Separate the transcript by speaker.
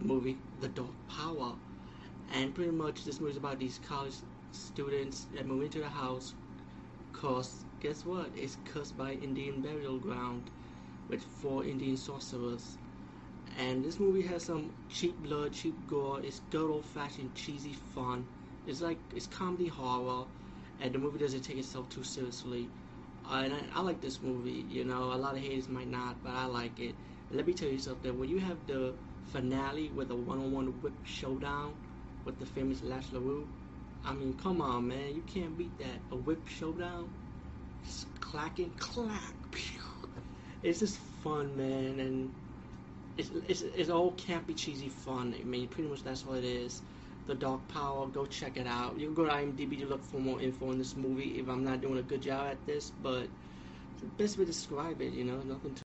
Speaker 1: Movie, The Dark Power. And pretty much this movie is about these college students that move into the house because guess what? It's cursed by Indian burial ground with four Indian sorcerers. And this movie has some cheap blood, cheap gore. It's good old fashioned cheesy fun. It's like it's comedy horror, and the movie doesn't take itself too seriously. Uh, and I, I like this movie. You know, a lot of haters might not, but I like it. Let me tell you something. When you have the finale with a one-on-one whip showdown with the famous Lash LaRue, I mean, come on, man, you can't beat that. A whip showdown, just clacking, clack. It's just fun, man, and it's, it's it's all campy, cheesy fun. I mean, pretty much that's all it is. The Dark Power, go check it out. You can go to IMDb to look for more info on this movie if I'm not doing a good job at this, but the best way to describe it, you know, nothing